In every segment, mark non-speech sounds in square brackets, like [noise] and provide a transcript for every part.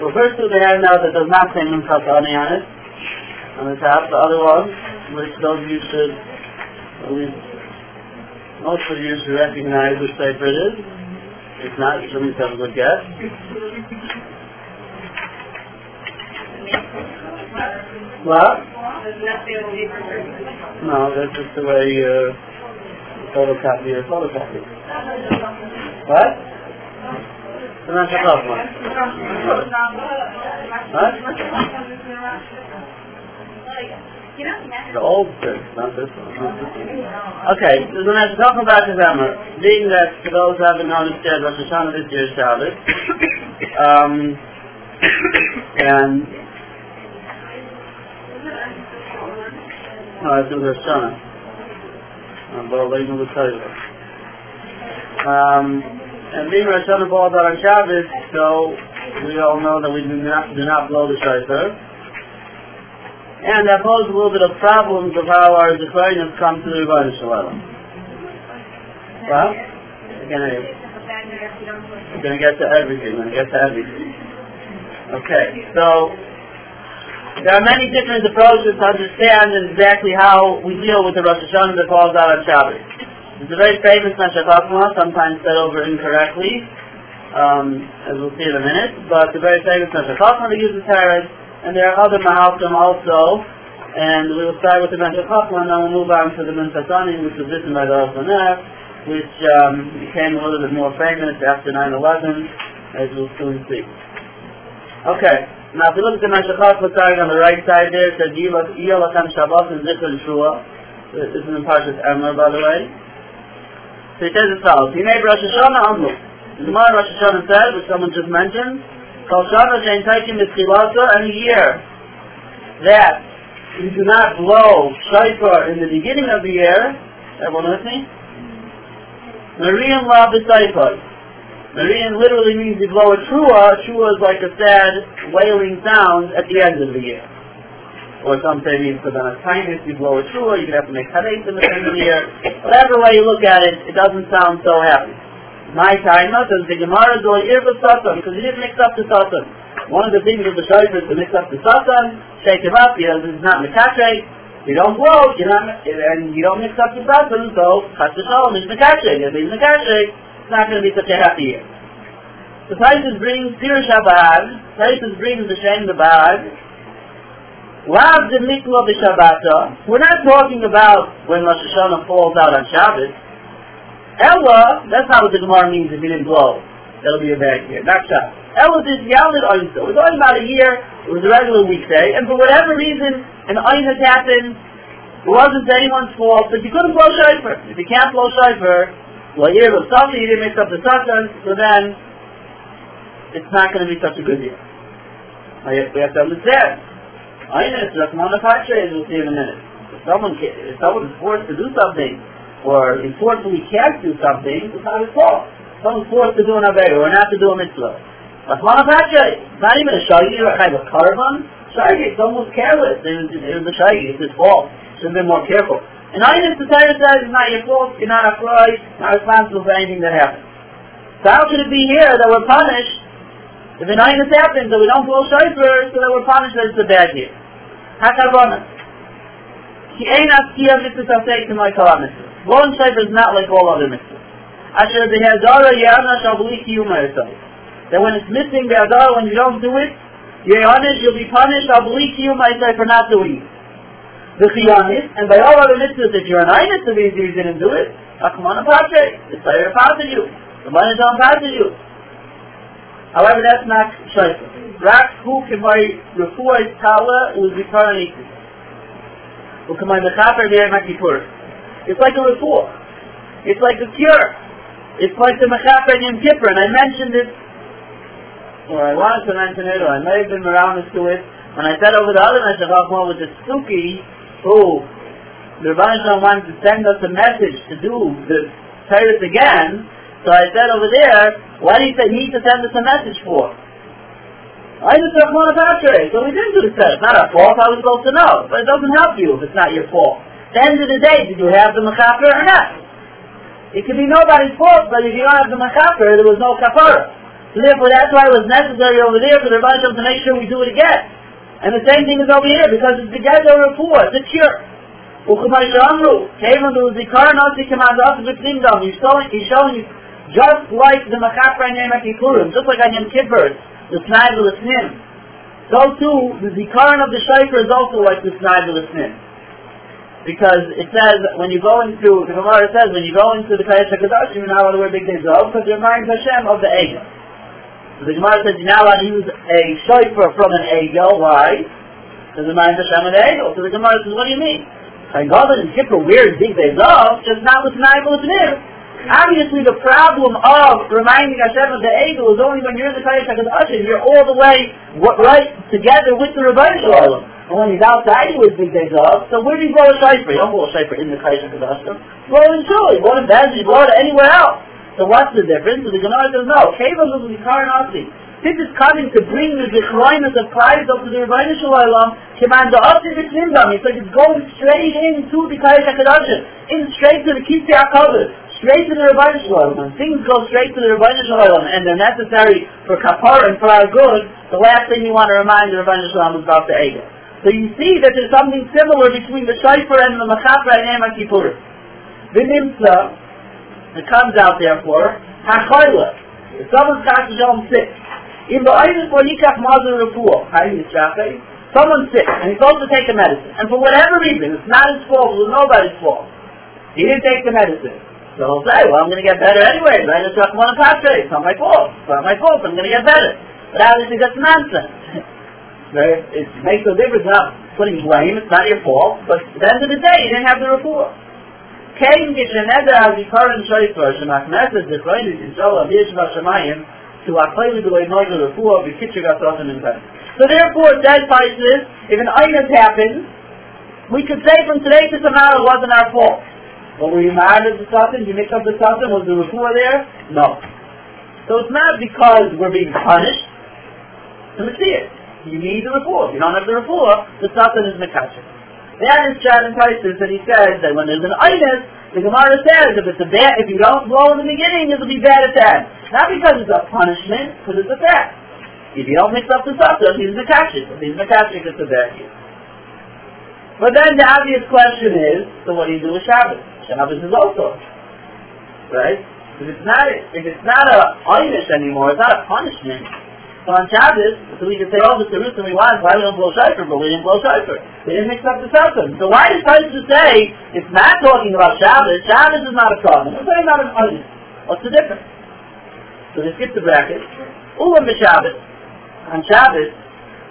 The first two they have now that does not say Nun Chatani on it, on the top. The other one, which those of you should, at least most of you should recognize which paper it is. If not, you should have a good guess. What? No, that's just the way uh, photocopy or photocopy. What? The Master one. What? The old church, not this one. Not this one. Okay, so the next talk about the Zemmer, being that for those who haven't understood Rosh Hashanah this year is Shabbos, um, and no, I do Rosh Hashanah. Um, but I'll even tell you. And being Rosh Hashanah falls out on Shabbos, so we all know that we do not do not blow the shofar. And that poses a little bit of problems of how our Zechariah has come to the Rebbeinu Shalom. Well, we're we're gonna get to everything, we're gonna get to everything. Okay, so there are many different approaches to understand exactly how we deal with the Rosh Hashanah that falls out on Shabbos. It's a very famous Meshach sometimes said over incorrectly, um, as we'll see in a minute, but the very famous Meshach that uses Harris, and there are other Mahalkim also, and we will start with the Meshach Chachma, and then we'll move on to the Minchas Ani, which was written by the Alfaner, which um, became a little bit more famous after 9-11, as we'll soon see. Okay, now if you look at the Meshach Chachma starting on the right side there, it says, Yilachem Shabbat and Zikr Shua. This is in Parshas Emor, by the way. So he says as follows, He made Rosh Hashanah Amru. The Gemara Rosh Hashanah said, which someone just mentioned, Kol Shabbat Shein Taikim B'Tchilata, and a year that you do not blow shofar in the beginning of the year. Everyone with me? Marian La B'Saifai. Marian literally means you blow a trua. Trua is like a sad wailing sound at the end of the year. Or some say means for the kindness you blow a trua, you can have to make hadith in the end of the year. Whatever way you look at it, it doesn't sound so happy. My time, because the Gemara is going irva satan, because he didn't mix up the satan. One of the things of the shayf is to mix up the satan, shake him up, because it's not mekatre. You don't blow, you not, and you don't mix up the satan, so chas v'shalom is mekatre. If he's mekatre, it's not going to be such a happy year. The Taisus brings Pir Shabbat, Taisus brings the Shem the Lav the Mikla B'Shabbata. We're not talking about when Rosh Hashanah falls out on Shabbos. Ella, that's not what the Gemara means if you didn't blow. That'll be a bad year. Not shot. Ella is Yalid Oinso. We're talking about a year, it was a regular weekday, and for whatever reason, an Oin has happened, it wasn't anyone's fault, but you couldn't blow shofar. If you can't blow shofar, well, year was something, you didn't mix up the satan, so then, it's not going to be such a good year. We have to understand. Oin is Rahman of as we'll see in a minute. If someone, if someone is forced to do something, or unfortunately can't do something, it's not his fault. Someone's forced to do an Avera or not to do a mitzvah. Of it's not even a shagi or a kind of caravan. Shagi, it's almost careless. It was, a shagi, it's his fault. Should been more careful. And I the Torah says it's not your fault, you're not afraid, not responsible for anything that happens. So how should it be here that we're punished if an Ainus happens that we don't blow shofar so that we're punished that it's a bad year? Hakavana. Ki ein askiya mitzvah to my kalam mitzvah. Blowing shofar is not like all other mitzvahs. Asher behadara yana shabli kiyuma That when it's missing the adara, when you don't do it, you're honest, you'll be punished shabli kiyuma for not doing it. The chiyanis, and by all other mitzvahs, if you're an honest of these, you didn't do it, akamana pache, it's Torah passes you. The money don't pass you. However, that's not shofar. Rak hu k'may refuah tala was returning. U'k'may mechaper v'yer makipur. It's like a report. It's like a cure. It's like the Mechaper Yom Kippur, and I mentioned it, or I wanted to mention it, or I may have been around to it, when I said over the other Meshach Chachma with the Suki, who the Rebbeinu wanted to send us a message to do the Torah again, so I said over there, why do you need to send us a message for? I just have one about so we didn't do the set. It's not our fault. I was supposed to know. But it doesn't help you if it's not your fault. At the end of the day, did you have the mechaper or not? It could be nobody's fault, but if you don't have the mechaper, there was no kafara. So therefore, that's why it was necessary over there for the Rebbe to make sure we do it again. And the same thing is over here, because it's the Gezer Rapport, it's a cure. Ukumar Yamru, Command, he's showing you just like the Machapra name at Kippurim, just like on Yom Kippur, the Snai V'Lisnim, so too, the Zikaron of the Shaifer is also like the Snai V'Lisnim. Because it says, when you go into, the Gemara says, when you go into the Kayesh HaKadosh, you're not allowed to wear big days of, because you're reminds Hashem of the Egel. So the Gemara says, you're not allowed to use a Shaifer from an Egel, why? Because it reminds Hashem of the Egel. So the Gemara says, what do you mean? And God and Kippur wears big days off, just not with Naibel Nim. Obviously, the problem of reminding Hashem of the Egel is only when you're in the Kayesh HaKadosh, you're all the way right together with the Rebbeinu Shalom. And when he's outside, he big days off. So where do you blow a shayfer? You don't blow a shayfer in the Kayesh HaKadosh. Blow it in Shul. You blow it in Bez, you blow it anywhere else. So what's the difference? So the Gemara says, no. Keva is the Karanasi. This is coming to bring the Zichroinus of Christ up to the Rebbeinu Shalom. Command the Osir B'Tnimdam. It's like it's going straight into the Kayesh HaKadosh. In straight to the Kisei HaKadosh straight to the Rebbeinu Shalom. When things go straight to the Rebbeinu Shalom and they're necessary for kapar and for our good, the last thing you want to remind the Rebbeinu Shalom is about the Egel. So you see that there's something similar between the Shaifer and the Machapra and Yom Kippur. The Nimsa, it comes out therefore, someone's got to home sick, in the Eivis for Yikach Mazur Refuah, someone's sick and he's supposed to take a medicine, and for whatever reason, it's not his fault, it was nobody's fault. He didn't take the medicine. So he'll say, well, I'm going to get better anyway. I just took one It's not my fault. It's not my fault. I'm going to get better. But obviously that's nonsense. [laughs] It makes no difference not putting blame. It's not your fault. But at the end of the day, you didn't have the report. Kain gesheneder has yikarin shoyfer shemachneses zechroinis yisrael avir shva shemayim to aklayli b'loy noyga refuah b'kitcher gasofen in So therefore, it says if an item happens, we could say from today to tomorrow it wasn't our fault. But were you mad at the Satan? You mix up the Satan? Was the refuah there? No. So it's not because we're being punished. To see it you need the refuah. If you don't have the refuah, the satan is mekasher. That is Chad and Tysus that he says that when there's an itis, the Gemara says if it's a bad, if you don't blow in the beginning, it'll be bad at end. Not because it's a punishment, because it's a fact. If you don't mix up the satan, he's mekasher. If he's mekasher, it's a bad year. But then the obvious question is, so what do you do with Shabbos? Shabbos is also. Right? If it's not, if it's not a itis anymore, it's not a punishment, so on Shabbos, so we can say, oh, the reason we want, why we don't blow shofar, but we didn't blow shofar. They didn't up the Satan. So why is to say, it's not talking about Shabbos, Shabbos is not a problem. It's about an onion. What's the difference? So they skip the bracket. Ulam b'Shabbos, on Shabbos,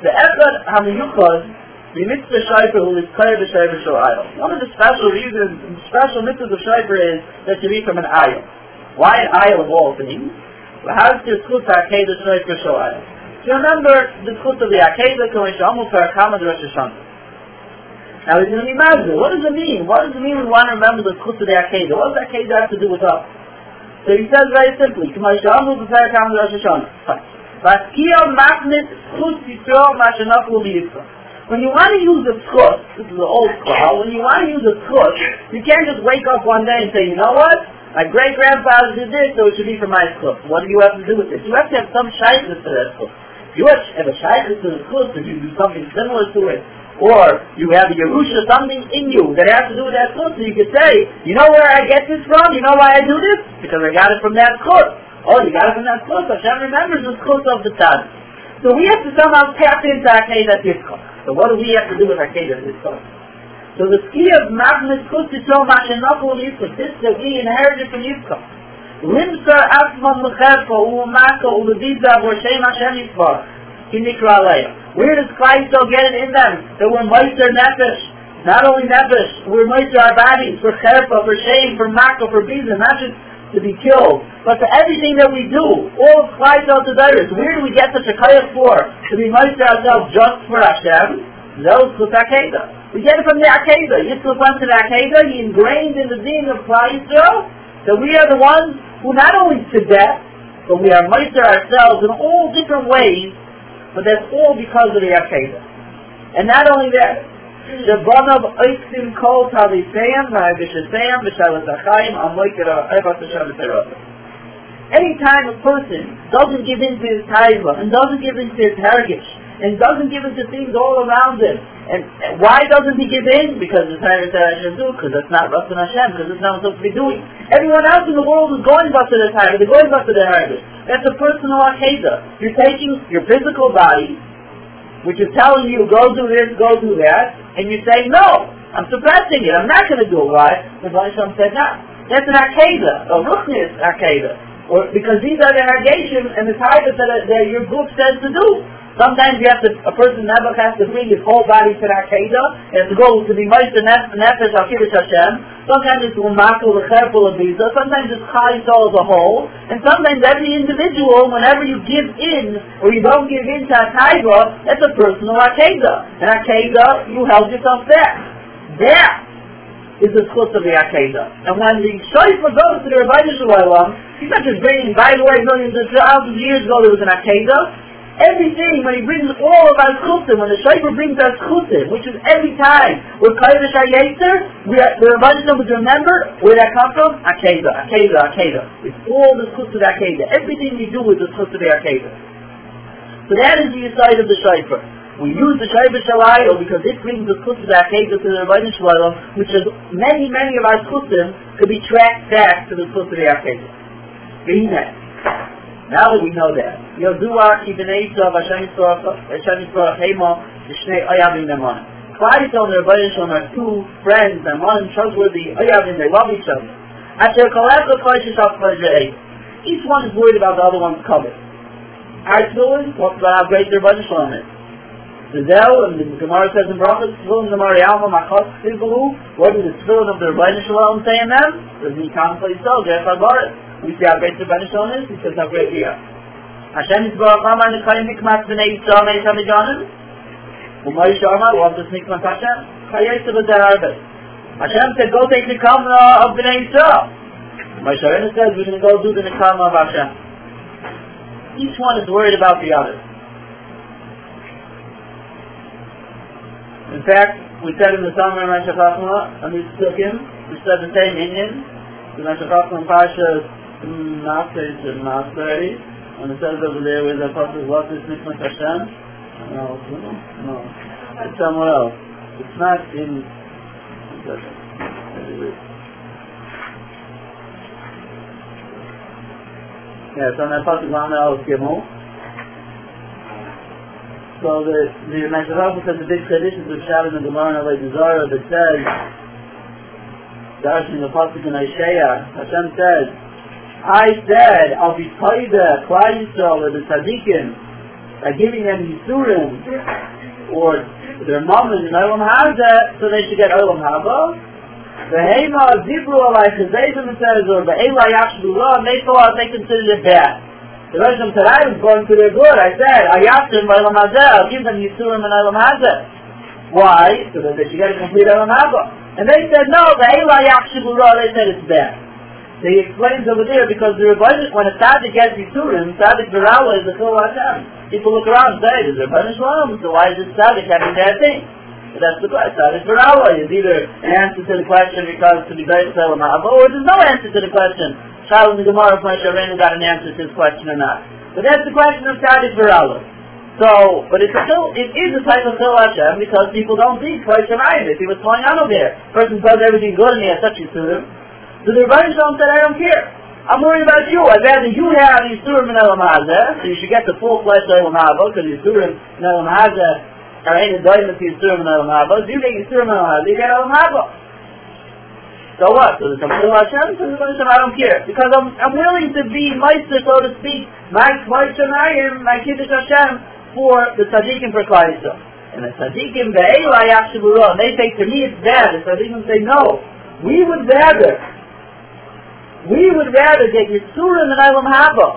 the Echad HaMiyuchad, the mitzvah shayfer who is clear the shayfer shal ayil. One of the special reasons, the special mitzvahs of shayfer is that you read from an ayil. Why an ayil of all things? How is the zchut ha'akeda shnoit b'shoai? Do you remember the zchut of the akeda going shamu for Akama the Rosh Hashanah? Now, going to be. What does it mean? What does it mean we want to remember the zchut of the akeda? What does akeda have to do with us? So he says very simply, K'may shamu Akama the Rosh Hashanah. Vaskiyah maknit zchut yisrael ma'shenaflu b'yitzah. When you want to use a zchut, this is the old school, when you want to use a zchut, you can't just wake up one day and say, you know what? My great grandfather did this, so it should be for my school. What do you have to do with this? You have to have some shyness to that school. You have a shyness to the school, so you do something similar to it. Or you have a Yerusha, something in you that has to do with that school, so you could say, you know where I get this from? You know why I do this? Because I got it from that school. Oh, you got it from that school, Hashem remembers the school of the time. So we have to somehow tap into Akedah Yitzchak. So what do we have to do with Akedah Yitzchak? So the ski of Magnus Kutito Mashenokul Yitzchak, this that we inherited from Yitzchak. Limsa Asma Mechefa Uumaka Uludiza Voshem Hashem Yitzchak. Kinikra Aleya. Where does Christ get it in them? That we're Meister Nefesh. Not only Nefesh, we're Meister our bodies for Cherpa, for shame, for Maka, for Biza, not just to be killed, but for everything that we do, all of Christ desires. Where do we get such a kayak for? To be Meister ourselves just for Hashem? Those Kutakeda. We get it from the Akedah. Yitzchak went to the Akedah, he ingrained in the deen of Yisrael that we are the ones who not only to death, but we are meister ourselves in all different ways, but that's all because of the Akedah. And not only that, Mm. the Banav Oiksim Kol Talisayim, V'Havishaysayim, V'Shalat Achayim, Amoiker Ha'evat Hashem Anytime a person doesn't give in to his taiva and doesn't give in to his heritage and doesn't give in to things all around him, and why doesn't he give in? Because it's that Hashem because it's not Ratzon Hashem, because it's not supposed to be doing. Everyone else in the world is going back to their taiva, they're going back to their heritage. That's a personal akeda. You're taking your physical body, which is telling you, go do this, go do that, and you say, no, I'm suppressing it, I'm not going to do it. Why? The Hashem said, no. That's an akeda, a ruchnis akeda. Or because these are the irrigation and the titles that, that your book says to do. Sometimes you have to, a person never has to bring his whole body to that Kedah, and to go to the most nefesh al Kiddush Hashem. Sometimes it's umakel, the careful of visa. Sometimes it's chai as a whole. And sometimes every individual, whenever you give in, or you don't give in to a taiva, that's a personal Akedah. And Akedah, you held yourself there. There is the schutz of the Akedah. And when the Shaifa goes to the Rabbi Shalom, he's not just bringing, by the way, millions of thousands of years ago there was an Akedah. Everything, when he brings all of our chutzim, when the Shaifa brings our chutzim, which is every time, with Kaivish the Rabbi Shalom would remember where that comes from? Akedah, Akedah, Akedah. It's all the the Akedah. Everything we do is the of the So that is the side of the Shaifa. We use the Shaiva Shalayel because it brings the Kusim back to the Rabbeinu Shalayel, which is many, many of our Kusim could be tracked back to the Kusim Akeda. Now that we know that, Yodua Ibn Esav Hashem Yisrael Hashem Yisrael Hema Shnei Ayavim Nemonim. Klaitel and the Rabbeinu Shalom are two friends one trustworthy Ayavim, they love each other. Asher Koleka Klaishish Each one is worried about the other one's cover. Our Tefillin talks about how great their Rabbeinu Shalom is. The Zel, and the Gemara says in Brachas, Tefillin the Marialma Machos Tivulu, what does the Tefillin of the Rebbeinu Shalom say in them? Does he contemplate so, Jeff Agarit. We see how great the Shalom is, says how great we are. Hashem is Baruch Amar Nekayim Mikmat B'nei Yisrael Meis HaMijanim, U'Moshe Amar, what does Mikmat Hashem? Chayetze B'zer Arbet. Hashem said, go take the Kamra of B'nei Yisrael. Moshe Rabbeinu says, we're going to go do the Kamra of Hashem. Each one is worried about the other. In fact, we said in the summer in Rashi Chachma, on these Sukkim, we said the same in Rashi Chachma in Pasha Nafesh and Nafesh, and it says over there where the Pasha what is Nikmat Hashem? No, no, it's somewhere else. It's not in, yeah, it's on that Pasha Glamel Gimel, so the the Mashrafa says the big tradition of Shabbat and Gemara and Avodah Zarah that says, Darshan the pasuk in Isaiah, Hashem says, I said, I'll be Taida, Yisrael, or the Tzaddikim, by giving them Yisurim, or their mammon in Olam Haza, so they should get Olam Haba. The Hema Zibru Alai Chazayim says, or the Eila Yashbu and they thought they considered it bad. The Rosham said, I was going to their good. I said, I asked them by Elam Hazeh, I'll give them Yisurim and Elam Hazeh. Why? So that they should get a complete Elam Hazeh. And they said, no, the Eila Yakshiburah, they said it's bad. They explains over there because the Rebbeinu, when a tzaddik gets Yisurim, tzaddik Virawa is the Chil Hashem. People look around and say, there's a Rebbeinu Shalom, so why is this tzaddik having bad things? But that's the question. Tzaddik Virawa is either an answer to the question because to be great Elam or there's no answer to the question in the Gemara if Moshe Rabbeinu got an answer to his question or not. But that's the question of Tzadik Virala. So, but it's still, it is a type of Chil Hashem because people don't think twice Shemayim. They see what's going on over there. Person does everything good and he has such a Yisurim. So the Rebbeinu Shalom said, I don't care. I'm worried about you. I'd rather you have Yisurim in Elam so you should get the full flesh Elam Haba, because Yisurim in Elam are ain't a diamond to Yisurim in Elam you get Yisurim in Elam you get Elam. So what? So the Tamil Hashem? So the Hashem, I don't care. Because I'm, I'm willing to be Meister, so to speak, my Meister Mayim, my Kiddush Hashem, for the Tzaddikim for Klaisa. And the Tzaddikim, the Eila Yachshavurah, they say to me it's bad. The Tzaddikim say, no, we would rather, we would rather get Yisurim and Elam Haba,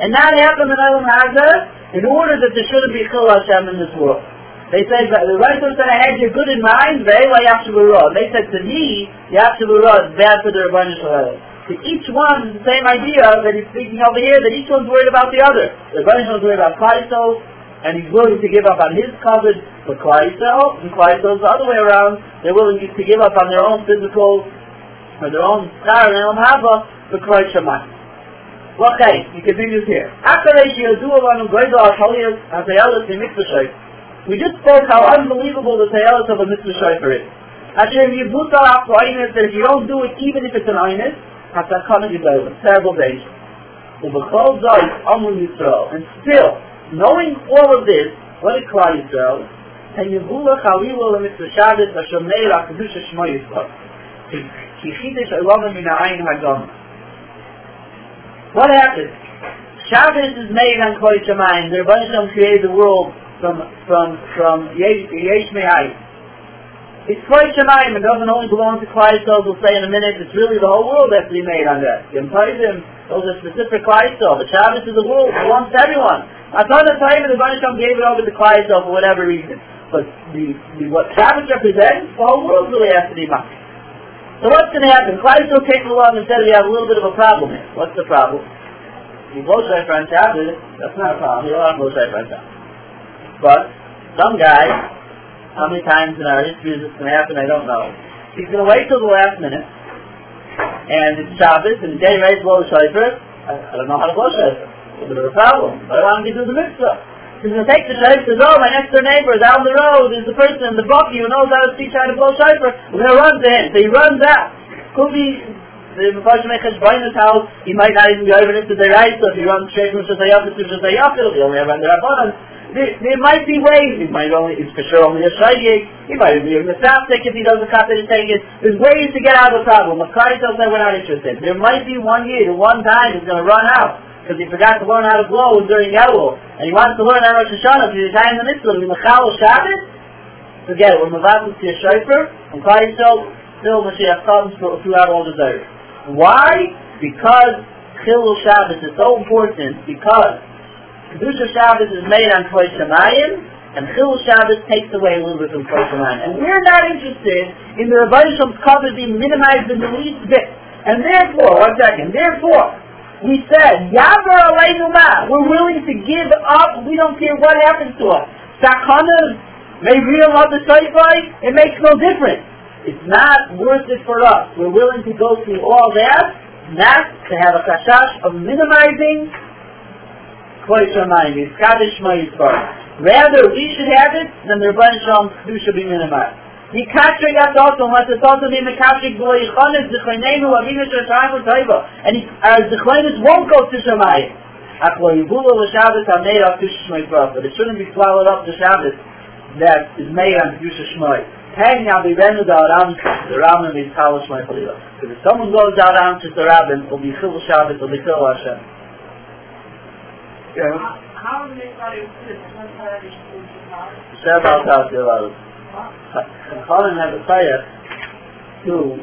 and not have them in Elam Hazah, in order that there shouldn't be Chil Hashem in this world. They said that the right person had your good in mind, they They said to me, Yachshavurah is bad for the Rabbanah Shalom. To each one, the same idea that he's speaking over here, that each one's worried about the other. The Rabbanah is worried about Klaiso, and he's willing to give up on his covet for Klaiso, and Klaiso the other way around. They're willing to give up on their own physical, their own star and Elam Hava for Klai Shemayim. Okay, he continues here. We just spoke how unbelievable the Tayalas of a mitzvah shofar is. Asher yibutal afloinis, that if you don't do it even if it's an oinis, hasakana yibayim, terrible danger. Ubechol zoy, amun Yisrael. And still, knowing all of this, what did Klal Yisrael? And yibula chalilo mitzvah Shabbos, asher meir akadusha shmo Yisrael. Ha'ayin ha'gam. What happened? Shabbos is made on Kol Shemayim. The Rebbe Shem created the world from from from Yesh, Me'ayim. It's Kol Shemayim. It doesn't only belong to Klal We'll say in a minute. It's really the whole world has to be made on that. Yom Tovim, those are specific Klal But Shabbos is the world. It belongs to everyone. I thought the time the Rebbe Shem gave it over to Klal for whatever reason. But the, the what Shabbos represents, the whole world really has to be made. So what's going to happen? Kleisel came along and said we have a little bit of a problem here. What's the problem? You blow shayfer on Shabbos, that's not a problem. You don't blow shayfer on Shabbos. But some guy, how many times in our history is this going to happen? I don't know. He's going to wait till the last minute, and it's Shabbos, and the day raised blow shayfer. I, I don't know how to blow. It's a bit of a problem. But I want to do the mitzvah. Going to take the shayf says, oh, my next door neighbor down the road is the person in the bucky who knows how to teach how to blow shayfer. We're going to run to him. So he runs out. Could be the Mephosh Mechash his house, he might not even be over into the right, so if he runs straight from Shazayaf to Shazayaf, he'll only have under Rabbanan. There, there might be ways, he might only, it's for sure only a shaygig, he might be a saptic if he doesn't cut it take it. There's ways to get out of the problem. Makari tells me we're not interested. There might be one year, one time, he's going to run out because he forgot to learn how to blow during Elul, and he wants to learn how Rosh Hashanah, so he's in the mitzvah, to be Mechal Shabbos, forget it, we're Mavatul to a shofar, and Klal Yisrael, still Mashiach comes throughout all the days. Why? Because Chilul Shabbos is so important, because Kedusha Shabbos is made on Kol Shemayim, and Chilul Shabbos takes away a little bit from Kol Shemayim. And we're not interested in the Rabbi Shem's cover being minimized in the least bit. And therefore, one second, therefore, we said, Yavar Aleinu Ma, we're willing to give up, we don't care what happens to us. Sakana may real love the Saifai, it makes no difference. It's not worth it for us. We're willing to go through all that, not to have a kashash of minimizing Rather, we should have it than the Rabban Shalom should be minimized. Die Kasche ja dort und was ist dort und die Kasche wo ich kann es sich in einem und wie wir schon sagen Teuber. Und ich äh, als ich weiß es won't go to Shemai. Ach wo ich wohl oder Shabbat am Meir auf Tisch Shemai Prof. But shouldn't be swallowed up to Shabbat that is Meir am Tisch Shemai. Hang now the Renu da Aram the Ram and the Tal Shemai Prof. Because if someone goes out Aram to the Rabbin it be Chil Shabbat it will be Chil Hashem. Yeah. How do they start to do this? Shabbat Tal Shabbat a sayah to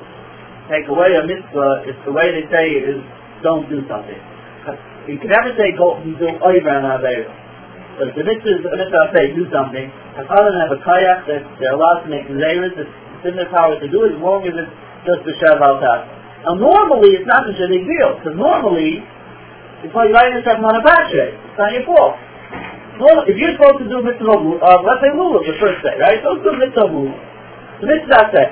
take away a mitzvah if the way they say it is don't do something. You can never say go and do over and avera. But if the mitzvah is a mitzvah say do something, a kayak that they're allowed to make zayras, it's in their power to do it as long as it's just a shav al Now normally it's not such a big deal, because normally it's like writing yourself on a battery. It's not your fault. Well, if you're supposed to do mitzvah uh, let's say lulav the first day, right? Don't do mitzvah. The mitzvah say.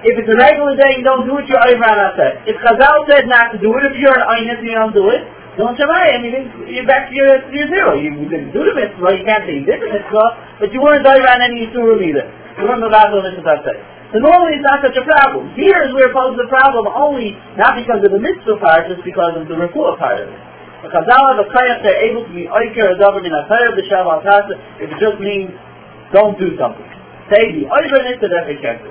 If it's a regular day you don't do it, you're over on that If Chazal said not to do it, if you're an aynis and you don't do it, don't shamay. I mean, you're back to your, your zero. You, didn't do the mitzvah, you can't say you did the mitzvah, but you weren't over on any yisurim either. You weren't allowed to mitzvah say. So normally it's not such a problem. Here is where it poses a problem only, not because of the mitzvah part, just because of the refuah part of it. Chazal have a kayak they're able to be oiker a davar in a kayak b'shav al tasa if it just means don't do something. Say the oiker nit that they can do.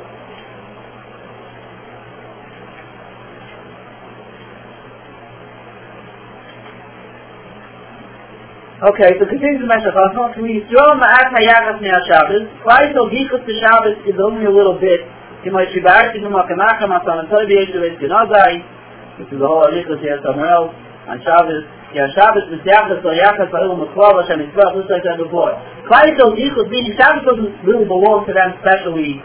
Okay, so continue the Meshach Chacham. Can we throw ma'at hayachas ne'al Shabbos? Why so gichus to Shabbos is only a little bit. Kimo shibar tikum ha'kamacham ha'san ha'toy b'yesh b'yesh b'yesh This is the whole alichus here somewhere else. On Shabbos, Ja, Shabbos mit Yachas or Yachas are um a Klav, Hashem is Klav, just like that before. Klaitol Yichud meaning Shabbos doesn't really belong to them specially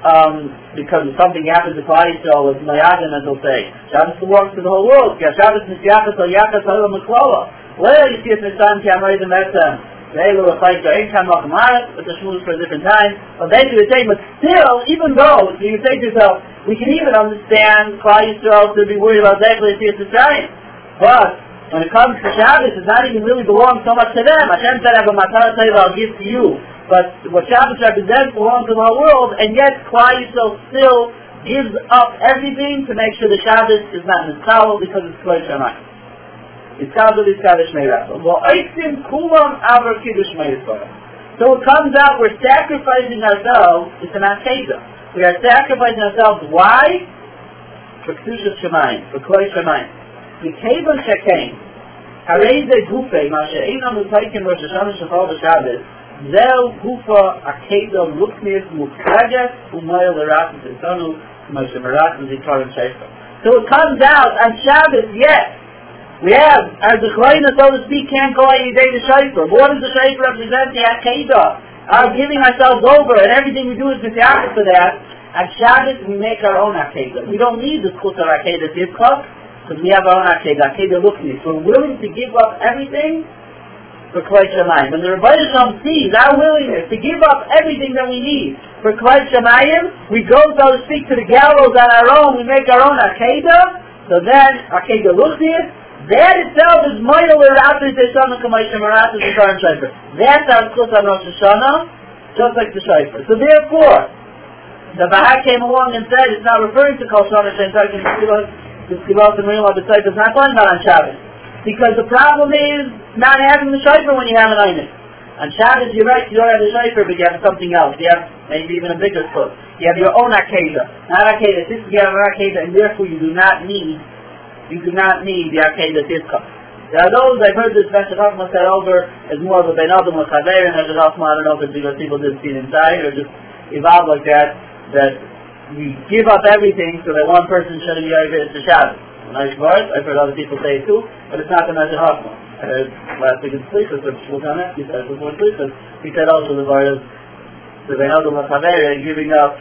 um, because if something happens to Klaitol, it's Mayagan as they'll say. Shabbos belongs to the whole world. Ja, Shabbos mit Yachas or Yachas are um a Klav. Where you see it in the Sun, Kiamoidim Etzem. They will replace their income of Gemara, but the Shmuel for a different time. But they do the same, but still, even though, you say to yourself, we can even understand Klai to be worried about that, but it's the same. But when it comes to Shabbos, it not even really belongs so much to them. Hashem said, I have a matar I'll give to you. But what Shabbos represents belongs to the whole world, and yet Klal Yisrael still gives up everything to make sure the Shabbos is not mitzvah because it's Klal Shamayim. It's Kabbal is Kaddish Meirah. Well, Eitzim Kulam Avar Kiddush Meirah. So it comes out we're sacrificing ourselves, it's an Akedah. We are sacrificing ourselves, why? For Kedusha Shemayim, for Klal Shemayim. מכיוון שכן, הרי זה גופה, מה שאינו מתייקים ראש השנה שחור בשבת, זהו גופה הקדו לוקניס מוקרגת ומויל לרעת את כמו שמרעת וזיכרון שפר. So it comes out on Shabbos, yes. We have, as the Chlayna, so to speak, can't go any day to Shaifer. What does the Shaifer represent? The Akedah. Our giving ourselves over, and everything we do is Mitzvah for that. On Shabbos, we make our own Akedah. We don't need the Chut of Akedah Tivkot because we have our own Akedah, Akedah Luknis. We're willing to give up everything for Klai Shemayim. When the Rebbeinu Shalom sees our willingness to give up everything that we need for Klai Shemayim, we go, so to speak, to the gallows on our own, we make our own Akedah, so then Akedah Luknis, that itself is Moyel Eratus Yeshana Kamay Shemaratus Yeshana Shaifer. That's our Chut on Rosh Hashanah, just like the Shaifer. So therefore, the Bahar came along and said it's not referring to Kol Shana Shem Tarkin the Skibat and Miriam Abisayt is not going about on Shabbos. Because the problem is not having the shofar when you have an Einis. On Shabbos, you're right, you don't have the shofar, but you have something else. You have maybe even a bigger foot. You have your own Akedah. Not Akedah. This is your Akedah, and therefore you do not need, you do not need the Akedah Tifka. There are those, I've heard this Meshach Chachma said over as more of a Ben Adam or Chaver, and I don't know if it's because people didn't see it inside, or just evolved like that, that we give up everything so that one person shouldn't be over to Shabbos. Nice words. I've heard other people say it too, but it's not the Meshach Chachma. I heard last week in Sleepers, but Shulchan he said before Sleepers, he said also the word the Beinadim HaChavere giving up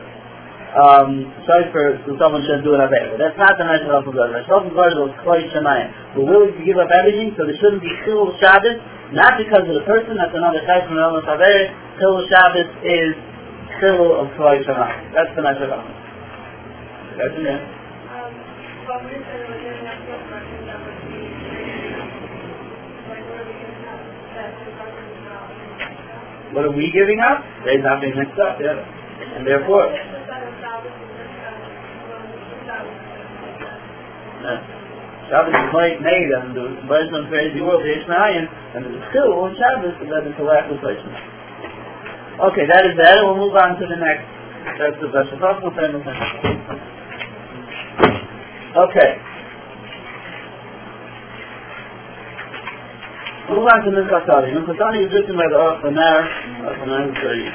um, for so someone shouldn't do an Avera. That's not the Meshach Chachma. The Meshach Chachma was Kloi Shemayim. We're willing to give up everything so there shouldn't be Chilul Shabbos, not because of the person, that's another type from Beinadim HaChavere. Chilul Shabbos is Chilul of Shemayim. That's the it. What are we giving up? They're not being mixed up, yeah. And therefore. Shabbos is made, made and the Bereshit crazy world, the Ishmael, and the Chil on Shabbos is that into lack of. Okay, that is that, and we'll move on to the next. That's the Bereshit Okay. Move on to. Minchas Tani is written by the. Aruch LaNer is very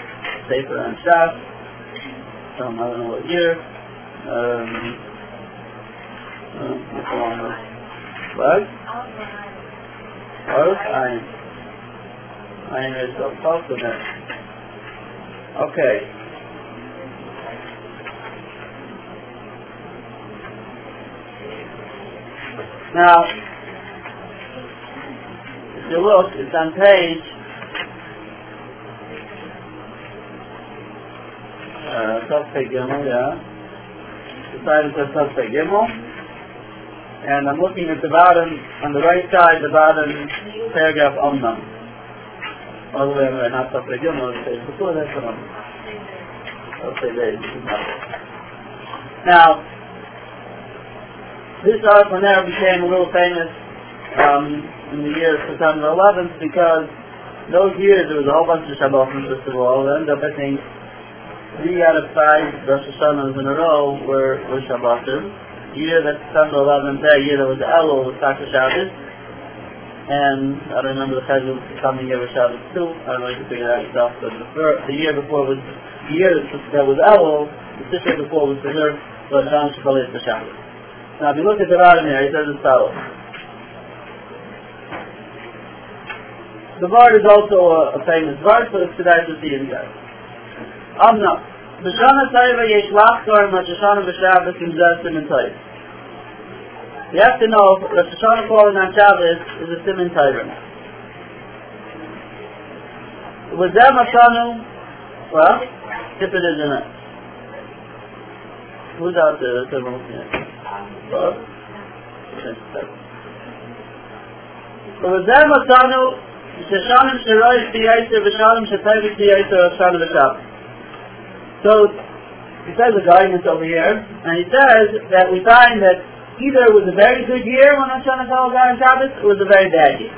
safer and Shas. From I don't know what year. Um, uh, what? Ein. Ein is also there. Okay. Now, if you look, it's on page uh, Gimel, yeah. The title says Tafsei Gimel. And I'm looking at the bottom, on the right side, the bottom paragraph Omnam. All the way on the not Tafsei Gimel, it says before that, come on. Tafsei Beis. Now, this now became a little famous um, in the year of September 11th because those years there was a whole bunch of Shabbotim first of all. It ended up I think three out of five Rosh Hashanahs in a row were, were Shabbotim. The year that September 11th, that year there was Elul, was Taka Shabbos. And I don't remember the Chazul coming year of Shabbos too. I don't know if you figure that yourself. But the, first, the year before was the year that was Elul, the sister before was for her, but Hashanah Shabbat for Shabbos. Now if you look at the bottom here, it says as follows. The word is also a, a famous word, but it's today to see in there. Amna, B'shana Taiva yesh lachtor ma Shoshana b'Shabbos in Zeh Simen Taiv. We have to know that the Shana falling on Shabbos is a Simon Torah. Was them well, Kippur it isn't, it. Who's out there? That's everyone looking at. Well, but with them Shashanim Shirai Siyaita, Vishanim Shatayvi So, he says a guidance over here, and he says that we find that either it was a very good year when Hashem Hashem got on Shabbos, or it was a very bad year.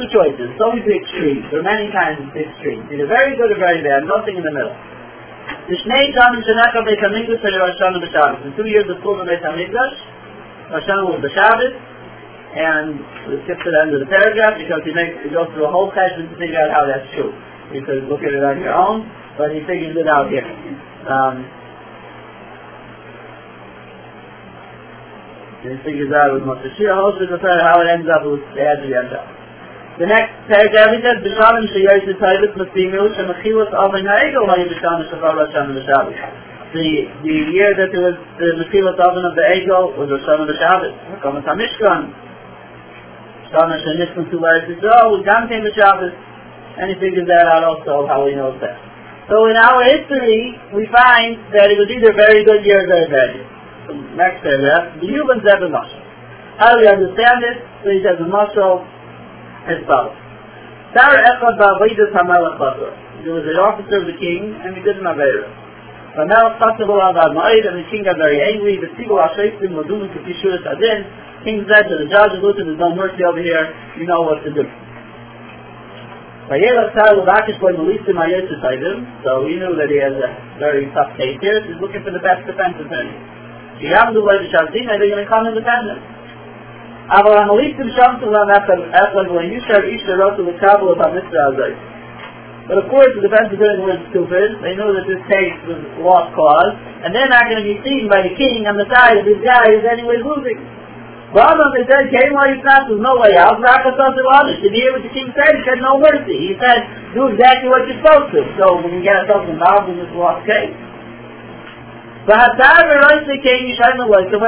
Two choices. It's always the extremes. There are many kinds of extremes. Either very good or very bad, nothing in the middle. The Shnei Shanim Shenaka Beit HaMikdash and Rosh Hashanah B'Shabbos. In two years of in Beit HaMikdash, Rosh Hashanah was B'Shabbos, and we skip to the end of the paragraph because he makes he goes through a whole session to figure out how that's true. You could look at it on your own, but he figures it out here. Um, and he figures out with Moshe Shira Hoshe how it ends up with the edge ends up. The next paragraph he says, B'shalim sheyoyis v'tayvit m'stimu shemechilas avin ha'egel ha'i b'shalim shafar Hashem v'shabbos. The, the year that there was the mechilas oven of the egel was Rosh Hashanah v'shabbos. Come to Mishkan, Shana to Eretz Yisrael, oh, come to Shabbos, and he figures that out also, how he knows that. So in our history, we find that it was either very good year or very bad year. Next paragraph, the Yuban Zeb Mashal. How do we understand it? So he says the Mashal as follows. Sar Echad Ba'avidas HaMelech Basar. There was an officer of the king, and he did an Avera. Hamelech Basar Avad Ma'id, and the king got very angry. The Tzibur HaShayfim Wadunu Kefishuras Adin, King said to the judge, listen, there's no mercy over here, you know what to do. So he knew that he has a very tough case here. He's looking for the best defense attorney. they're going to come and defend him. אבל המליצים שם סולם אפלג when you start each the road to the Kabbalah about Mitzvah But of course the defense attorney was stupid. They knew that this case was lost cause. And they're not going to be seen by the king on the side of this guy who's anyways losing. Rambam, they said, came while you not, there's no way out. Rakatos Elavish. Did you hear what the king said? He said, no mercy. He said, do exactly what you're supposed to. So we can get ourselves involved in this lost case. So when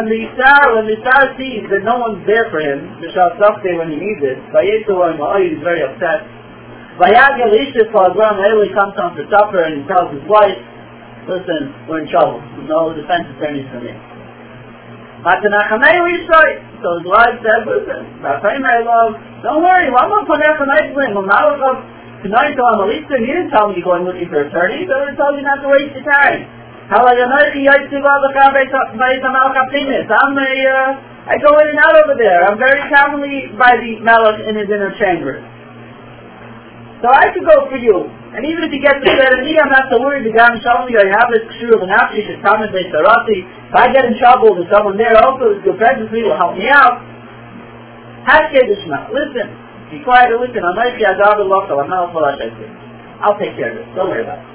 the Star, when the Star sees that no one's there for him, when he needs it, he's very upset. Vayagel Ishtis Fazram Eli comes on for supper and he tells his wife, listen, we're in trouble. No defense attorneys for me. So his wife said, listen, don't worry, I'm not putting out tonight for him. I'm tonight to Amalista. He didn't tell me to go and looking for attorneys. I would tell you not to waste your time. How I I'm a, uh, I go in and out over there. I'm very commonly by the Melech in his inner chamber. So I could go for you. And even if you get to better me, I'm not so worried. The Gam Shalmi, I have this Kshur of an Afshi, should come and Sarati. If I get in trouble, there's someone there also who's good friends will help me out. Hashke Dishma, listen. Be quiet and listen. I'm not Falash I'll take care of it. Don't worry about it.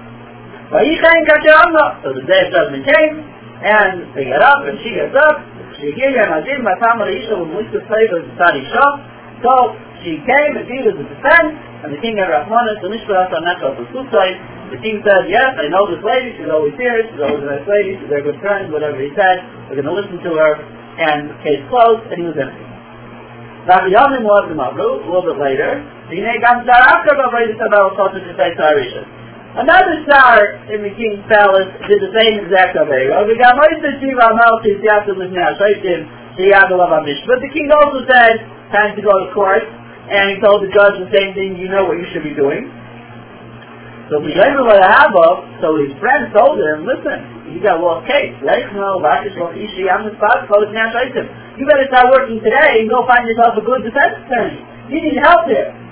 So the of judgment came, and they get up, and she gets up. She gave him a din, my family Isha, when we could say the Sadi Shah. So she came, and he was a defense, and the king had Rahmanas, the Mishparas, and Nechel, the. The king said, yes, I know this lady, she's always here, she's always a nice lady, she's a good friend, whatever he said, we're going to listen to her, and the case closed, and he was empty. The Yomim was the Mabru, a little bit later, Dine Gam Zarakar Bavaydi Sabel Sotu Shitei Tarisha. Another star in the king's palace did the same exact Amish. But the king also said, time to go to court, and he told the judge the same thing, you know what you should be doing. So so his friend told him, listen, you got a lost case, you better start working today and go find yourself a good defense attorney. You need help there.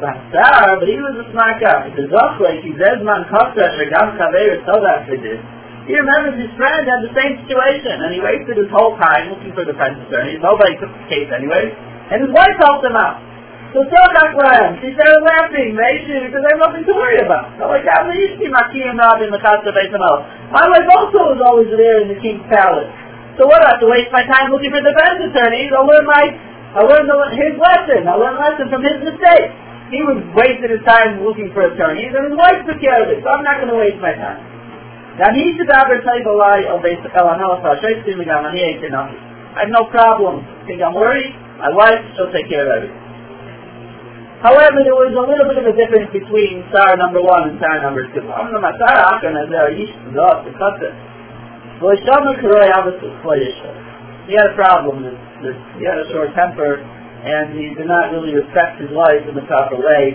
But he was a smart guy. The Zochlek, he says, man, Kostas, Regam Kaver, so that for this. He remembers his friend had the same situation, and he wasted his whole time looking for the defense attorneys. Nobody took the case anyway. And his wife helped him out. So Tzorchak laughed. She started laughing, Meishu, because I have nothing to worry about. So like, I'm the Yishti Makim Rabbi Mechasa Beitamel. My wife also was always there in the king's palace. So what, I have to waste my time looking for defense attorneys? I'll learn my, I'll learn the, his lesson. I'll learn a lesson from his mistake. He was wasting his time looking for attorneys, and his wife took care of it, so I'm not going to waste my time. I have no problem. I Think I'm worried? My wife, she'll take care of everything. However, there was a little bit of a difference between star number one and star number two. He had a problem. He had a short temper, and he did not really respect his wife in the proper way.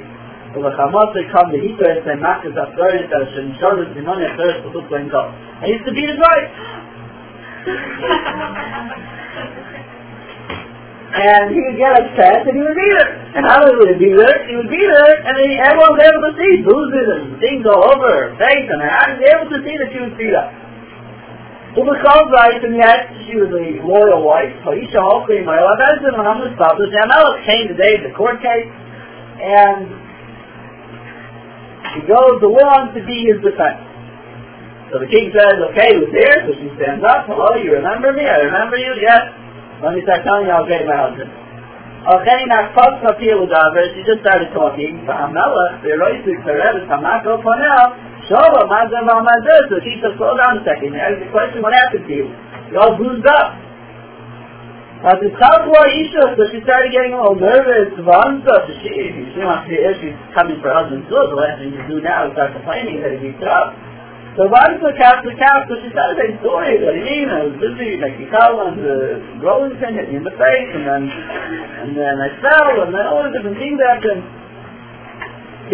So the Hamas come to Hitler and Makas Afroris and showed us the money at first to put he used to beat his wife. and he would get upset and he would beat her. And how would he beat her? He would beat her and then everyone was able to see bruises and things all over her face and eyes. They able to see that she was beat up. So the right, and yet she was a loyal wife. Haisha Hokri Moel Abedin when I'm the status. Amalek came today in the court case and she goes to want to be his defense. So the king says, okay, who's here? So she stands up, hello, you remember me? I remember you? Yes. Let me start telling you how great my husband. Okay, now first appeal with she just started talking. V'hamela, v'roisik, v'revis, hamako ponel, shova, mazem v'hamazir. So she said, slow down a second. There's the question, what happened to you? You all bruised up. Now the Chalkwa Isha, so she started getting a little nervous, stuff. So she, she wants to hear she's coming for her husband's good. The last thing you do now is start complaining that he beats her up. So the cat the cat, so she started saying stories. What do you mean? I was busy, like you call on the growing pin hit me in the face, and then and then I fell, and then all the different things happened.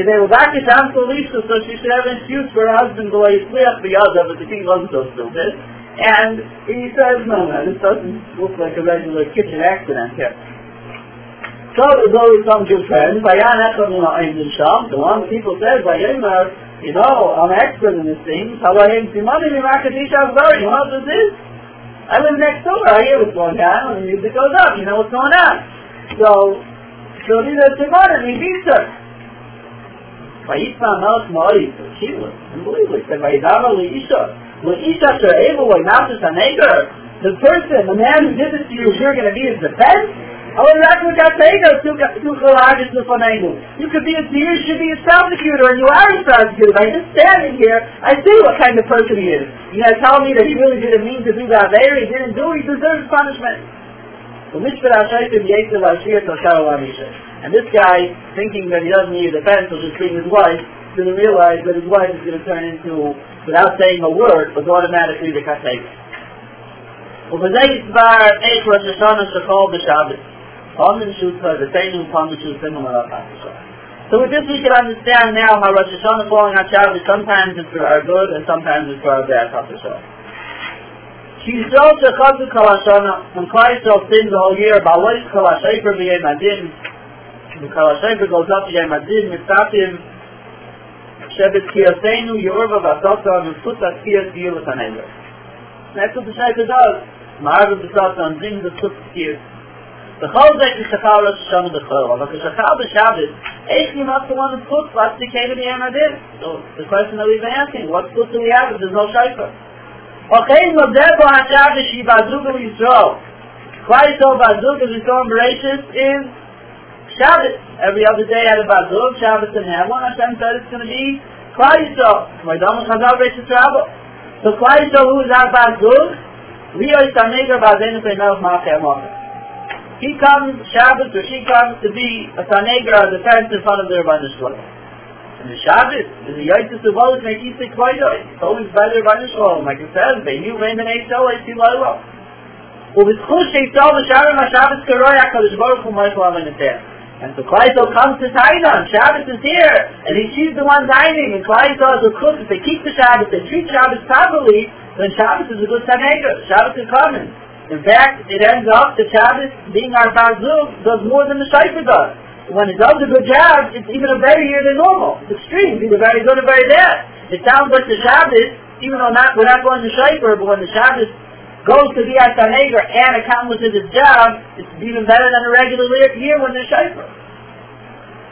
Were back to down to Lisa, so she should have an excuse for her husband the way slept the other, but the king wasn't so stupid. And he says, no, no, this doesn't look like a regular kitchen accident here. So there's always some good friends. Bayan Echad Sham, the one people said, Bayan uh, you know, I'm expert in this thing. Halayim Simani Mimakadish Avgari. You know what this is? I live next door. I hear what's going on. When the music goes up, you know what's going on. So, so these are Simani, he beats her. Vayitma Melch Mo'i. She was unbelievable. He said, Vayidava Leisha. Leisha She'evu Vaynatus Hanegar. The person, the man who did this to you, you're going to be his defense? אבל רק מקטענו to collages לפנינו. You could be a you should be a prosecutor, and you are a prosecutor. By just standing here, I see what kind of person he is. You know, tell me that he really didn't mean to do that there, he didn't do, he deserves punishment. And this guy, thinking that he doesn't need a defense to just treat his wife, didn't realize that his wife is going to turn into, without saying a word, was automatically the kateka. So with this we can understand now how Rosh Hashanah falling on Shabbos sometimes is for our good and sometimes is for our bad. When Christ still sins the whole year, und kala schein be golzat ja madin mit tatim shabet ki yatenu yorva va tata nu futa ki yat yelo tanela netu de shaite dal mar de tata an din de futa ki yat de khol ze ki khala shon de khol va ki khala de shabet ek ni mat tuan de fut va ti ke ni an adin. So the question that we've asking what's good do we have there's no shaite Okay, no der ba shabe shi ba zugo Israel. Kwaito ba zugo Israel is Shabbos. Every other day had a bazug, Shabbos and Hamon. Hashem said it's going to be Klaito. My dom is Chazal Bereshit Rabbo. So Klaito who is our bazug? Leo is Tanegar bazenu pemelch ma'achem ma'achem. He comes Shabbos or she comes to be a Sanegra, a defense in front of the Rabban Shalom. And the Shabbos, in the Yaitis of Olis, make Yisik Kvaido. It's always by the Rabban Shalom. Like it says, they knew when the name Shal, I see Laila. ובזכות שיצאו בשערים השבס כרוי הקדוש ברוך הוא מלך לעולם יותר. And so Klaiso comes to Tainan, Shabbos is here, and he sees the one dining, and Klaiso is a cook, if they keep the Shabbos, they treat Shabbos properly, then Shabbos is a good Sanegra, Shabbos is coming. In fact, it ends up that Shabbos, being our Bazug, does more than the Shaifer does. When it does a good job, it's even a better year than normal. It's extreme. Either very good or very bad. It sounds like the Shabbos, even though not, we're not going to Shaifer, but when the Shabbos goes to be our Tanegar and accomplishes its job, it's even better than a regular year when there's Shaifer.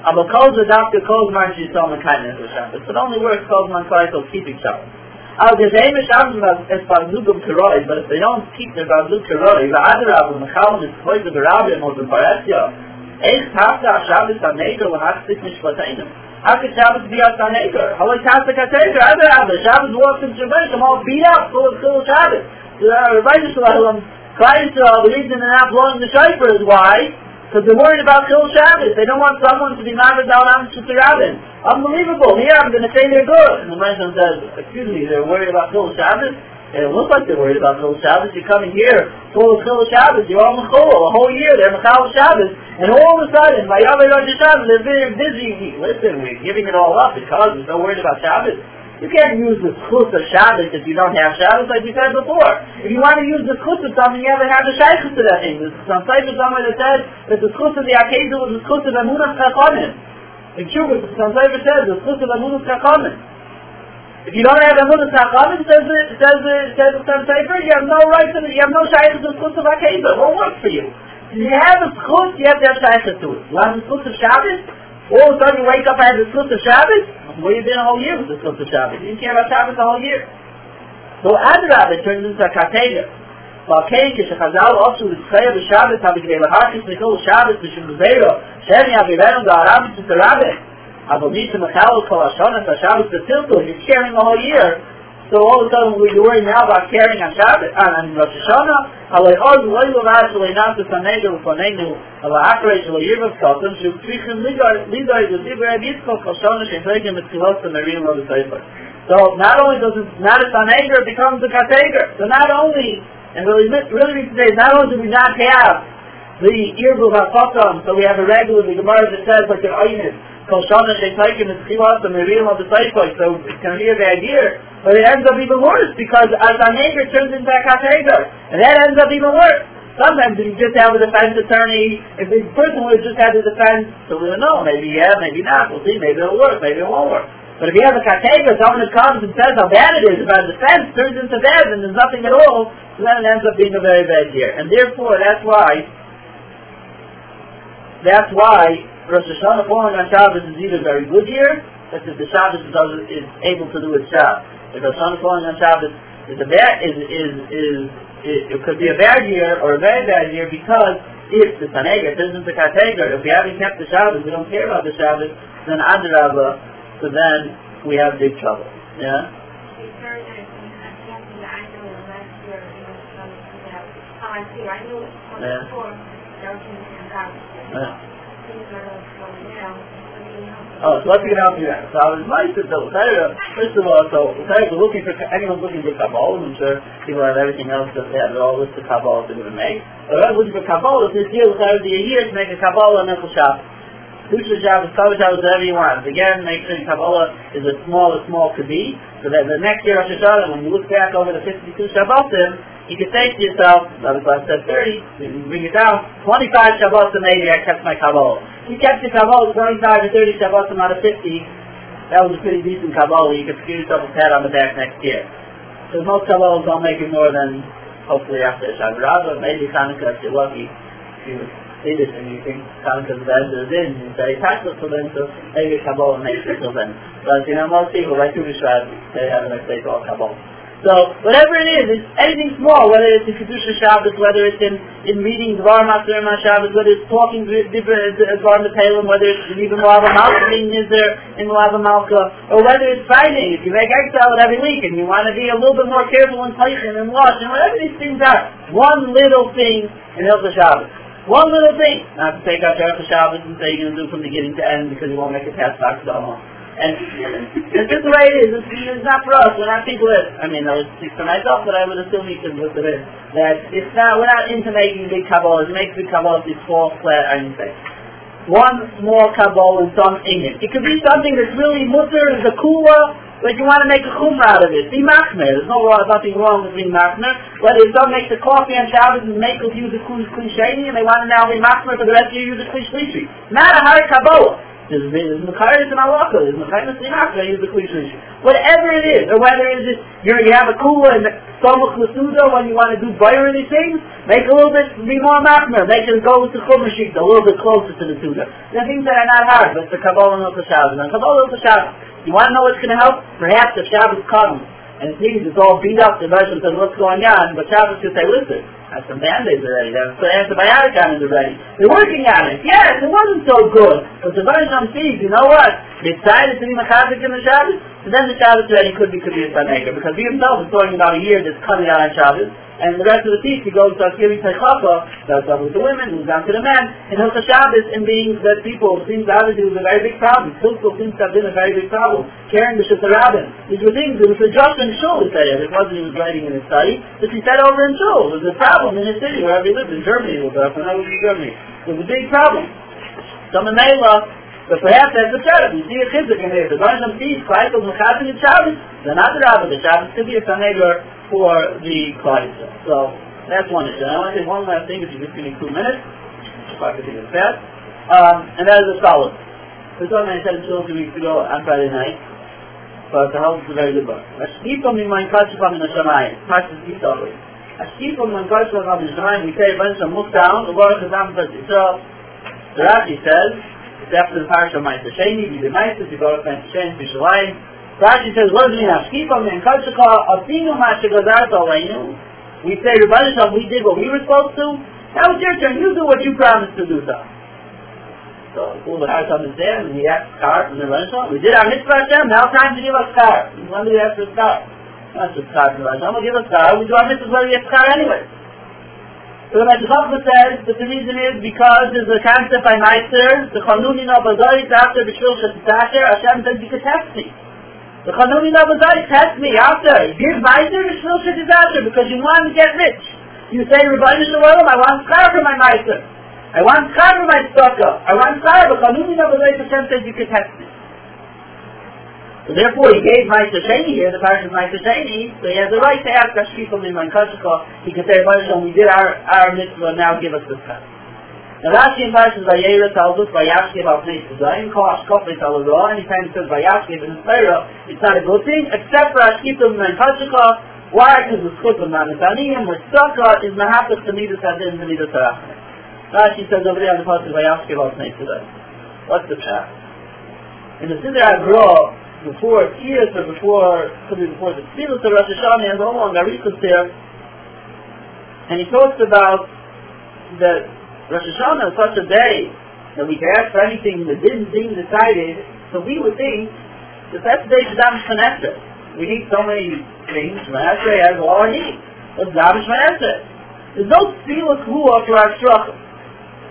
Aber Kolz, Dr. Kolzman, she's so kindness of Shabbos. It only works Kolzman Kleisel keeping Shabbos. Al gesehen is am es war nur um Keroi, but if they don't keep the Bazu Keroi, the other Abu Mechal is the Barabia and the Baratya. Eich Tafta Shabbos HaNeger when hat sich nicht verteilen. How could Shabbos be a Taneger? How is Tafta Kateger? Other Abu Shabbos walks in Shabbos, all beat up for full Shabbos. So the Rabbi Shalom, Christ, the reason they're not blowing the is why? Because they're worried about Chil Shabbos. They don't want someone to be married down on Rabin. Unbelievable. Here I'm going to say they're good. And the Rambam says, excuse me, they're worried about Chil Shabbos? They don't look like they're worried about Chil Shabbos. You come in here full of Chil Shabbos. You're all Mechol. A whole year they're Mechal Shabbos. And all of a sudden, by Yahweh Rosh Shabbos, they're very busy. Listen, we're giving it all up because we're so worried about Shabbos. You can't use the schus of Shabbos if you don't have Shabbos, like we said before. If you want to use the schus of something, you have to have the shaykhus to that thing. There's some type of somewhere that says that the schus of the Akedah was the schus of Amunah Chachonim. In Shubas, some type says the schus of Amunah Chachonim. If you don't have Amunah Chachonim, says the, says the, says the some Sefer, you have no right to, you have no shaykhus to the schus of Akedah. It won't work for you. If you have a schus, you have to have shaykhus to it. You want the schus of Shabbos? All of a sudden you wake up and have the schus of Shabbos? Where you been a whole year with the schus of Shabbos? You didn't care about Shabbos the whole year. So Adrab, it turns into a katega. והכן כשחז"ל עשו לצחייה בשבת כדי להרחיס לכל שבת בשביל גזירו שהם יעבירנו דהרם את Avonita Machal Kolashona Shabbos Batilto, you're carrying the whole year. So all of a sudden we're worried now about carrying on Shabbat, uh, on Rosh Hashanah, Aleihod Loi Lavash Leinas Sanegu Fonenu, Alaakre Shalayiv of Kotam, Shukrichim Lidoi Zibra Yitzko Kolashona Shefegim Mitzilot and Marim Lava Sefer. So not only does it, not a Saneger, it becomes a Kateger. So not only, and really, really today, not only do we not have the Irbu HaKotam, so we have a regular, the Gemara that says like an Oynis, Kol Shana Sheitaikim is Chilas and Miriam of the Seifoi, so it's going to be a bad year. But it ends up even worse, because as a neighbor turns into a Kateger, and that ends up even worse. Sometimes if you just have a defense attorney, if the person would have just had the defense, so we don't know, maybe yeah, maybe not, we'll see, maybe it'll work, maybe it won't work. But if you have a katega, someone who comes and says how bad it is about the fence, turns into bad and there's nothing at all, so then it ends up being a very bad year. And therefore, that's why, that's why Rosh Hashanah falling on Shabbos is either a very good year, that's if the Shabbos does, is able to do its job. If Rosh Hashanah falling on Shabbos is a bad, is, is, is, it, it could be a bad year or a very bad year because if the Sanega turns into Katega, if we haven't kept the Shabbos, we don't care about the Shabbos, then Adrabah, so then we have big trouble. Yeah? Yeah. Yeah. Oh, so let's get out to that. So I was nice to so first of all, so Utayra was looking for anyone's looking for Kabbalah, uh, I'm sure people have everything else that they have all list of Kabbalah they're gonna make. But I was looking for Kabbalah this year Utayra would be a year to make a Kabbalah and Mental Shabbos. Future Shabbos, Kavod Shabbos, whatever you want. Again, make sure Kabbalah is as small as small could be, so that the next year Rosh Hashanah, when you look back over the 52 Shabbosim, you can say to yourself, that was last said 30, you can bring it down, 25 Shabbosim maybe I kept my Kabbalah. You kept your Kabbalah 25 to 30 Shabbosim out of 50, that was a pretty decent Kabbalah. You could give yourself a pat on the back next year. So most Kabbalahs don't make it more than, hopefully after Shabbos, maybe Hanukkah if you're lucky. If you Yiddish and you think Hanukkah's the end of the din, you say practice for them, so maybe Kabbalah makes it for them. But you know, most people, like Tu B'Shvat, they have an mistake called Kabbalah. So, whatever it is, it's anything small, whether it's in Kedusha Shabbos, whether it's in, in reading Dvar Master Shabbos, whether it's talking different uh, uh, Dvar Metalem, whether it's even Malava Malka being Nizar in Malava Malka, or whether it's fighting, if you make salad every week and you want to be a little bit more careful in Teichen and wash, and whatever these things are, one little thing in Hilchah Shabbos. One little thing, not to take out Shabbos and say you're going to do from beginning to end because you won't make it past the home. And it's just the way it is. It's, it's not for us. We're not people that, I mean, I would speak for myself, but I would assume you can look at it. That it's not, we're not into making big Kabbalahs. You make big Kabbalahs, these small, flat iron things. One small Kabbalah and some English. It It could be something that's really mutter, is a kula, but you want to make a chumrah out of it. Be machmer. There's no nothing wrong with being machmer. Whether some make the coffee on Shabbos and make us use a kli and they want to now be machmer for the rest of you use a kli Not a hard Kabbalah. There's, there's Mechayris and Alaka, there's Mechayris and Alaka, use the Kli Whatever it is, or whether it is just you you have a kula and Samach Masuda when you want to do buyer these things, make a little bit, be more machmer, make it go the Chumashik, a little bit closer to the Suda. Are things that are not hard, but the Kabbalah and the Shabbos. And Kabbalah and the Shabbos. You want to know what's going to help? Perhaps the Shabbos comes and it seems it's all beat up, the version says what's going on, but Shabbos could say, listen, I have some band-aids already, they have some antibiotic on it already. They're working on it. Yes, it wasn't so good. But the Baruch sees, you know what? They decided to be Machazik in the Shabbos. So then the Shabbos already could be Kabir Sanegger, because he himself is talking about a year that's coming out on Shabbos, and the rest of the feast he goes starts giving Teichafa, starts off with the women, moves down to the men, and Hilchah Shabbos in being that people, seems obviously was a very big problem. Pilkel seems to have been a very big problem. The Shulchan Rabbin. These were things, it was a just in Shul, he said it. Wasn't he was writing in his study, but he said over in Shul. It was a problem in his city, wherever he lived, in Germany, it was, know it was in Germany. It was a big problem. So Mamela, but perhaps that's the setup. You see a chizik in here. The bunch of thieves, Kleifel, Mechasim, and Shabbos, they're not the rabbi. The Shabbos could be a Sanegger for the Kleifel. So, that's one issue. I want to say one last thing, if you just give me two minutes, if I could think of that. Um, and that is a solid. This one I said two weeks ago on Friday night, but the house is a very good book. Ashkifam in mein Kashifam in Hashemayim. Pashas Yisrael. Ashkifam in mein Kashifam in Hashemayim. We say a bunch of down, the Baruch Hashem says. The Rashi says, after the parsha of Ma'aser Sheni, the Ma'aser, the Baruch Ma'aser Sheni, Bishalayim. Rashi says, what does it mean? Ashkifam in Kashika, Afinu Ma'ashigazarta Aleinu. We say, Rabbi Shalom, we did what we were supposed to. Now it's your turn. You do what you promised to do, so. So, all the Har understand, and he asked Skar from the Rabbi Shalom. We did our mitzvah Hashem, now time to give us Skar. When do we ask for Skar? Not just Skar from the Rabbi Shalom, we'll give us Skar. We do our whether we have Skar anyway. The Meshach Chachma says that the reason is because there's a concept by Ma'aser, the Chanunin of Azorit after the Shul Hashem says you can test me. The Chanunin of Azorit test me after. Give Ma'aser the Shul because you want to get rich. You say, Rabbi Shalom, I want schar for my Ma'aser. I want schar for my tzedakah. I want schar, but Chanunin of Azorit Hashem says you can test me. Therefore he gave Sheni here, the parish of Ma'aser so he has the right to ask Ashkifam in Mankashika. He can say, Baruch we did our, our mitzvah, now give us this cut. Now Rashi in Parashas Vayera tells us, Vayashkev al Pnei Tzedayim, Kol Ashkofet al Ra, anytime it says Vayashkev in the Torah, it's not a good thing, except for Ashkifam in Mankashika, why? Because uh, the Schut of Manitaniyim, where Tzedakah is Mahapach Hadin, to Midas Harachim. Rashi says over there on the Parashas Vayashkev al Pnei Tzedayim. What's the pshat? In the Siddur HaGra, before years or before, could be before the Tzilut of Rosh Hashanah and all along Arichus there, and he talks about that Rosh Hashanah is such a day that we can ask for anything that didn't seem decided, so we would think that that's the day of Davish Manestre. We need so many things, Manestre has all our needs. What's Davish Manestre? There's no Tzilut Kua for our struggle.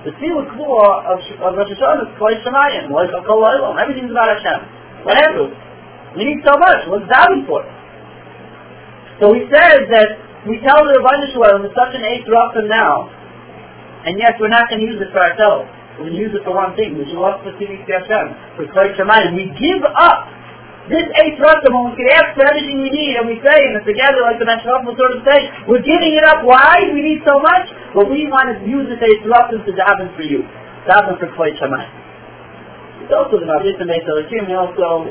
The Tzilut Kua of, of Rosh Hashanah is Koi Shemayim, like Kol everything's about Hashem. Whatever. We need so much. What's doubting for? So he says that we tell the Shalom it's such an eighth from now, and yes, we're not going to use it for ourselves. We're going to use it for one thing. We should walk for Tivik Hashem, for Klai Shemayim. We give up this eighth Rakham when we can ask for everything we need, and we say, and it's together, like the Meshach will sort of say, we're giving it up. Why? We need so much. But we want to use this eighth Rakham to daven for you. Daven for Klai Shemayim. It's also the and Beit Elikim. We also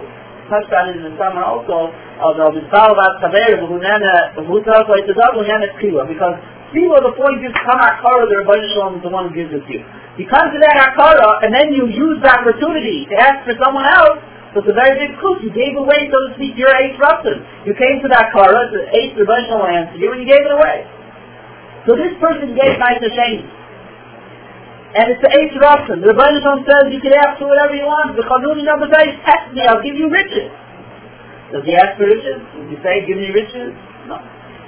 touched on it in the summer also, although the Salvat Taver, V'hunana, V'hutar, V'hutazar, V'hunana Tzila, because Tzila, the point is, come Akara, the Rabbi Shalom is the one who gives it to you. You come to that Akara, and then you use the opportunity to ask for someone else, so it's a very big coup. You gave away, so to speak, your eighth Ratzin. You came to that Kara, the eighth Rabbi Shalom answered you, and you gave it away. So this person gave Nice Hashem. And it's the eighth Ratzin. The Shalom says you can ask for whatever you want. The Chanuni number says, test me, I'll give you riches. Does he ask for riches? Does he say, give me riches? No.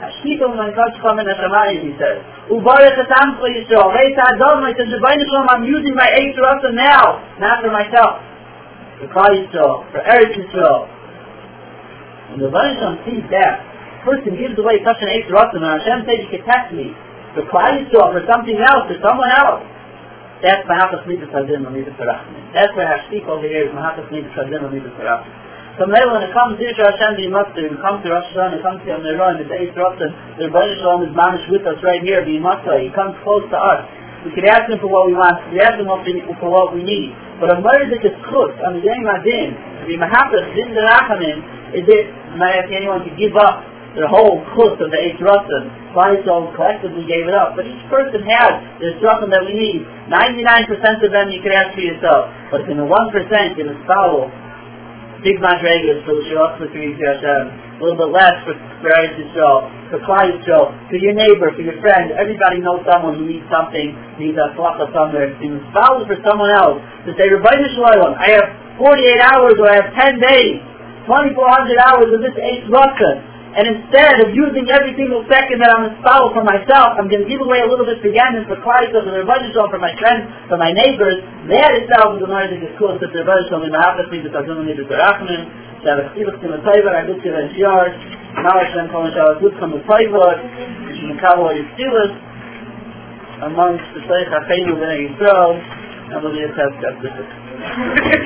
Man kashcham in Hashemayim, he says. Ubarech for Yisrael. Reis Adom, I said, Rabbi Shalom, I'm using my eighth Ratzin now, not for myself. For Klal Yisrael, for Eretz Yisrael. And the Shalom sees that. Person gives away such an eighth Ratzin, and Hashem says you can test me. For Klal Yisrael, for something else, for someone else. That's Midas Hadin and Midas Harachim. That's where Hashtik over here is Mahatas Midas Hadin and Midas Harachim. So now when it comes here to Yisra Hashem the Master, when it comes to Rosh Hashanah, it comes to Yom Neron, the Eighth Rotten, the Rebbe Shalom is manish with us right here, the Master, he comes close to us. We can ask him for what we want, we ask him for what we need. But a murder is chut, on the Yom Adin, to be Mahatas, Din Derachamim, is it, might ask anyone to give up the whole chut of the eight Ratzim. Klal collectively gave it up. But each person has the Ratzim that we need. 99% of them you can ask for yourself. But in the 1% you can follow big madregas for the Shalach uh, for Hashem. A little bit less for Eretz Yisrael, for Klal Yisrael, for your neighbor, for your friend. Everybody knows someone who needs something, needs a tzlacha somewhere. You follow for someone else. To say, Rabbi Shalom, I have 48 hours or I have 10 days 2,400 hours of this eight rasa. And instead of using every single second that I'm installed for myself, I'm going to give away a little bit for Ganin, for Klaitos, for the Rebbe for my friends, for my neighbors. That itself is the more that is cool, that the Rebbe Shalom, in the going to do Rachman, that I'm going to the Taiva, I do the Shiyar, now I come and show good from the Taiva, which is the Kavah Yistilus, amongst the Seich HaCheinu B'nai Yisrael, and we'll be a test [laughs]